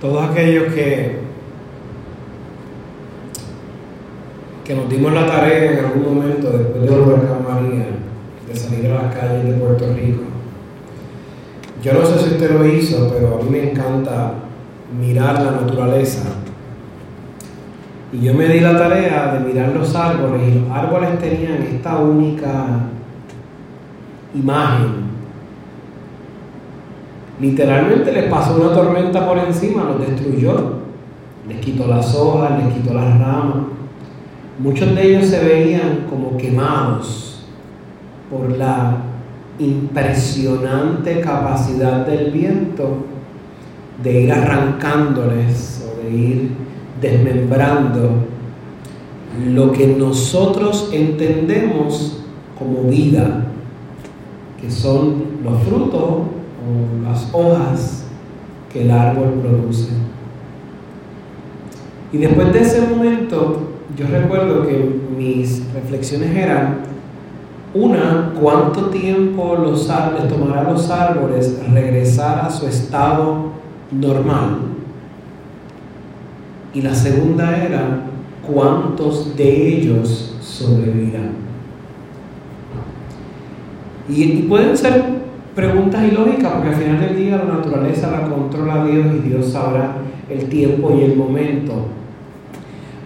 todos aquellos que, que nos dimos la tarea en algún momento después de huracán María de salir a las calles de Puerto Rico. Yo no sé si usted lo hizo, pero a mí me encanta mirar la naturaleza. Y yo me di la tarea de mirar los árboles y los árboles tenían esta única imagen Literalmente les pasó una tormenta por encima, los destruyó, les quitó las hojas, les quitó las ramas. Muchos de ellos se veían como quemados por la impresionante capacidad del viento de ir arrancándoles o de ir desmembrando lo que nosotros entendemos como vida, que son los frutos las hojas que el árbol produce. Y después de ese momento, yo recuerdo que mis reflexiones eran, una, cuánto tiempo los árboles, tomará los árboles regresar a su estado normal. Y la segunda era, cuántos de ellos sobrevivirán. Y, y pueden ser preguntas ilógicas, porque al final del día la naturaleza la controla Dios y Dios sabrá el tiempo y el momento.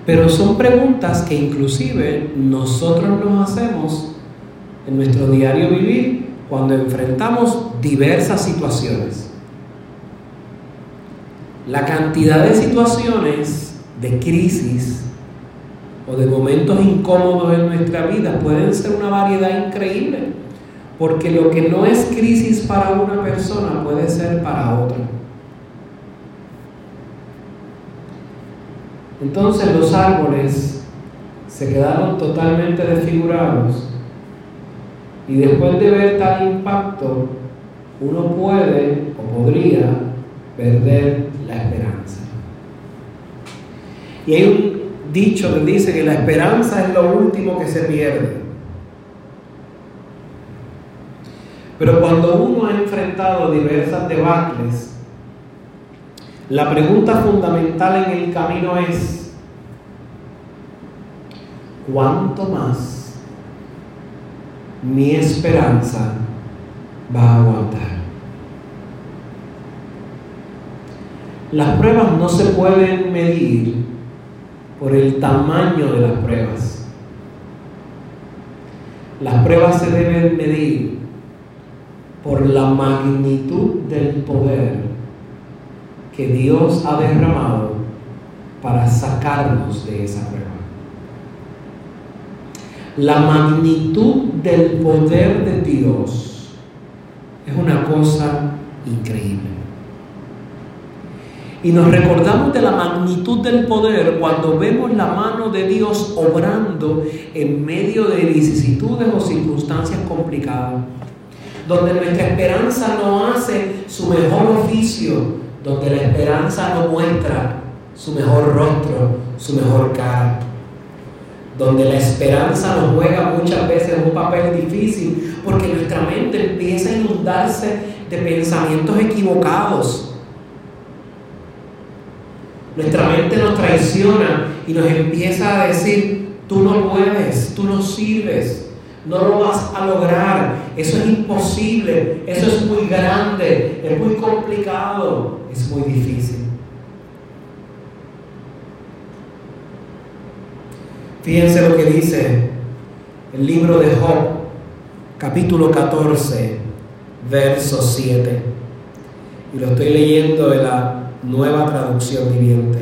Pero son preguntas que inclusive nosotros nos hacemos en nuestro diario vivir cuando enfrentamos diversas situaciones. La cantidad de situaciones de crisis o de momentos incómodos en nuestra vida pueden ser una variedad increíble. Porque lo que no es crisis para una persona puede ser para otra. Entonces los árboles se quedaron totalmente desfigurados y después de ver tal impacto, uno puede o podría perder la esperanza. Y hay un dicho que dice que la esperanza es lo último que se pierde. Pero cuando uno ha enfrentado diversas debacles, la pregunta fundamental en el camino es, ¿cuánto más mi esperanza va a aguantar? Las pruebas no se pueden medir por el tamaño de las pruebas. Las pruebas se deben medir por la magnitud del poder que Dios ha derramado para sacarnos de esa prueba. La magnitud del poder de Dios es una cosa increíble. Y nos recordamos de la magnitud del poder cuando vemos la mano de Dios obrando en medio de vicisitudes o circunstancias complicadas donde nuestra esperanza no hace su mejor oficio, donde la esperanza no muestra su mejor rostro, su mejor cara, donde la esperanza nos juega muchas veces un papel difícil, porque nuestra mente empieza a inundarse de pensamientos equivocados. Nuestra mente nos traiciona y nos empieza a decir, tú no puedes, tú no sirves, no lo vas a lograr. Eso es imposible. Eso es muy grande. Es muy complicado. Es muy difícil. Fíjense lo que dice el libro de Job, capítulo 14, verso 7. Y lo estoy leyendo de la nueva traducción viviente.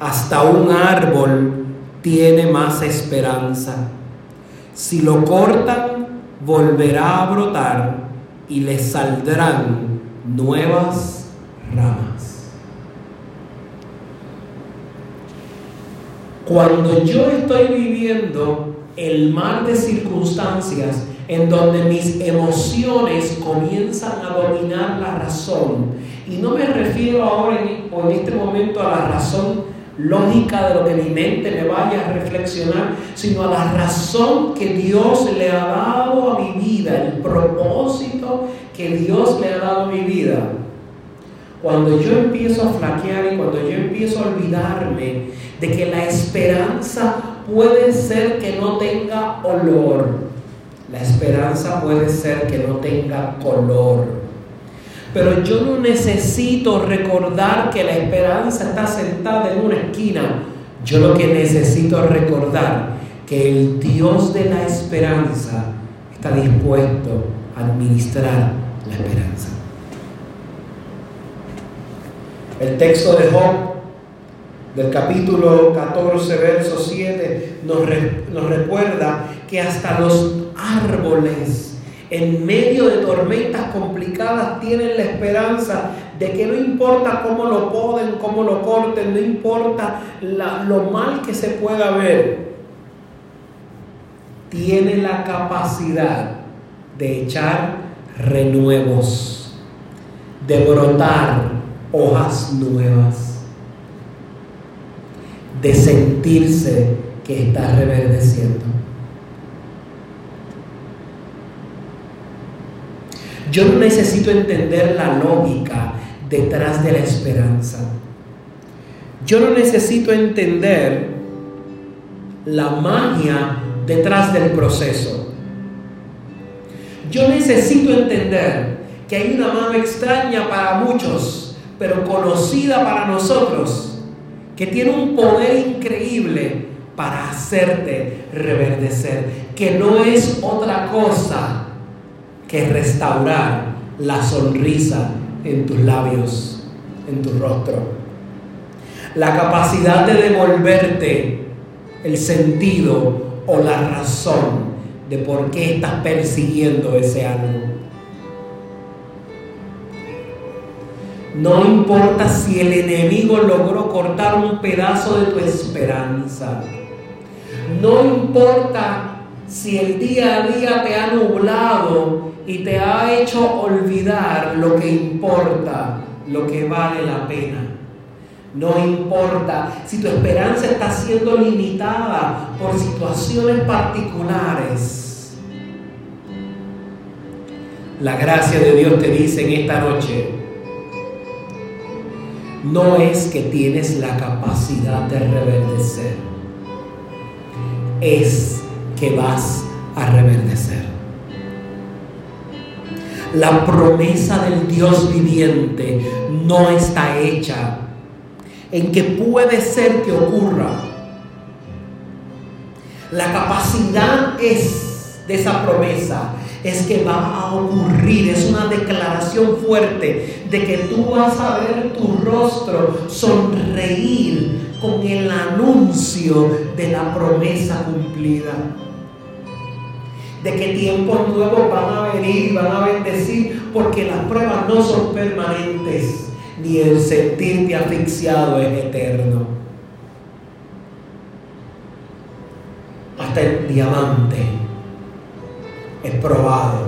Hasta un árbol tiene más esperanza si lo cortan, volverá a brotar y le saldrán nuevas ramas. Cuando yo estoy viviendo el mar de circunstancias en donde mis emociones comienzan a dominar la razón, y no me refiero ahora en, en este momento a la razón lógica de lo que mi mente me vaya a reflexionar, sino a la razón que Dios le ha dado a mi vida, el propósito que Dios le ha dado a mi vida. cuando yo empiezo a flaquear y cuando yo empiezo a olvidarme de que la esperanza puede ser que no tenga olor, la esperanza puede ser que no tenga color. Pero yo no necesito recordar que la esperanza está sentada en una esquina. Yo lo que necesito es recordar que el Dios de la esperanza está dispuesto a administrar la esperanza. El texto de Job del capítulo 14, verso 7, nos, nos recuerda que hasta los árboles en medio de tormentas complicadas tienen la esperanza de que no importa cómo lo poden, cómo lo corten, no importa lo mal que se pueda ver, tiene la capacidad de echar renuevos, de brotar hojas nuevas, de sentirse que está reverdeciendo. Yo no necesito entender la lógica detrás de la esperanza. Yo no necesito entender la magia detrás del proceso. Yo necesito entender que hay una mano extraña para muchos, pero conocida para nosotros, que tiene un poder increíble para hacerte reverdecer, que no es otra cosa que restaurar la sonrisa en tus labios, en tu rostro. La capacidad de devolverte el sentido o la razón de por qué estás persiguiendo ese algo. No importa si el enemigo logró cortar un pedazo de tu esperanza. No importa si el día a día te ha nublado y te ha hecho olvidar lo que importa, lo que vale la pena. No importa si tu esperanza está siendo limitada por situaciones particulares. La gracia de Dios te dice en esta noche, no es que tienes la capacidad de reverdecer, es que vas a reverdecer la promesa del Dios viviente no está hecha en que puede ser que ocurra. La capacidad es de esa promesa es que va a ocurrir, es una declaración fuerte de que tú vas a ver tu rostro sonreír con el anuncio de la promesa cumplida de que tiempos nuevos van a venir, van a bendecir, porque las pruebas no son permanentes, ni el sentirte asfixiado es eterno. Hasta el diamante es probado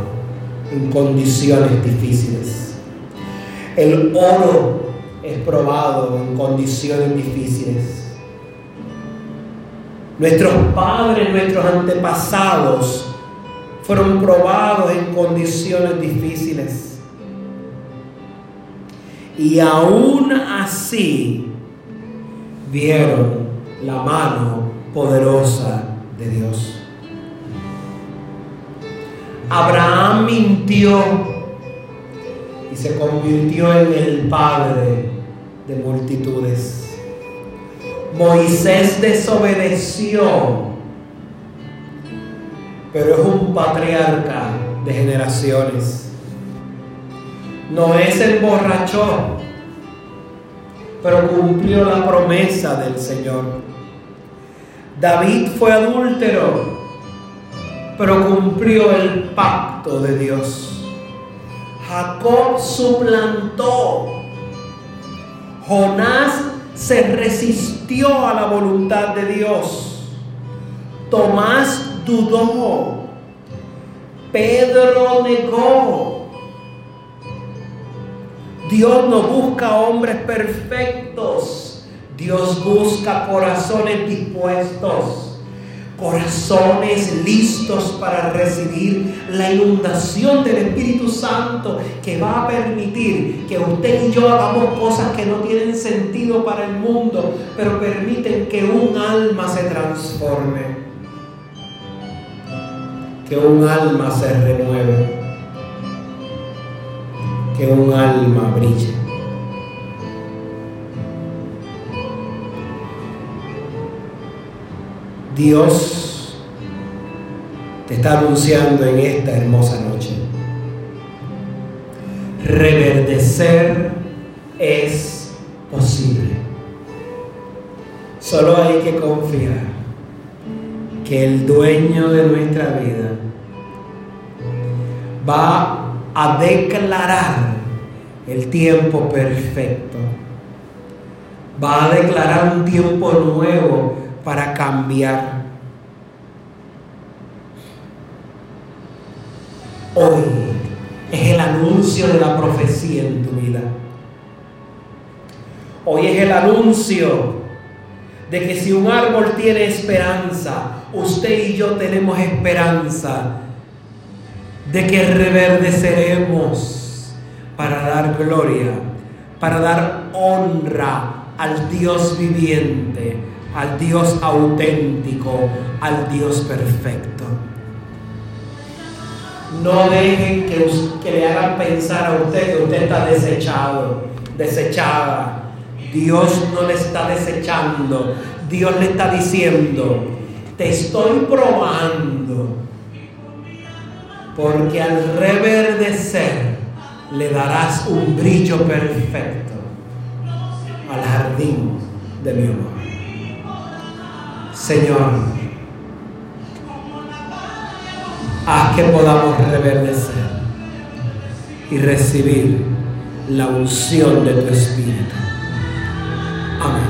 en condiciones difíciles. El oro es probado en condiciones difíciles. Nuestros padres, nuestros antepasados fueron probados en condiciones difíciles. Y aún así vieron la mano poderosa de Dios. Abraham mintió y se convirtió en el padre de multitudes. Moisés desobedeció pero es un patriarca de generaciones. Noé se emborrachó, pero cumplió la promesa del Señor. David fue adúltero, pero cumplió el pacto de Dios. Jacob suplantó. Jonás se resistió a la voluntad de Dios. Tomás dudó. Pedro negó. Dios no busca hombres perfectos. Dios busca corazones dispuestos. corazones listos para recibir la inundación del Espíritu Santo que va a permitir que usted y yo hagamos cosas que no tienen sentido para el mundo, pero permiten que un alma se transforme, que un alma se renueve, que un alma brille. Dios te está anunciando en esta hermosa noche. Reverdecer es posible. Solo hay que confiar que el dueño de nuestra vida va a declarar el tiempo perfecto. Va a declarar un tiempo nuevo para cambiar. Hoy es el anuncio de la profecía en tu vida. Hoy es el anuncio de que si un árbol tiene esperanza, usted y yo tenemos esperanza de que reverdeceremos para dar gloria, para dar honra al Dios viviente, al Dios auténtico, al Dios perfecto. No dejen que, que, le hagan pensar a usted que usted está desechado, desechada. Dios no le está desechando. Dios le está diciendo, te estoy probando. Porque al reverdecer le darás un brillo perfecto al jardín de mi amor. Señor, haz que podamos reverdecer y recibir la unción de tu Espíritu. Amen.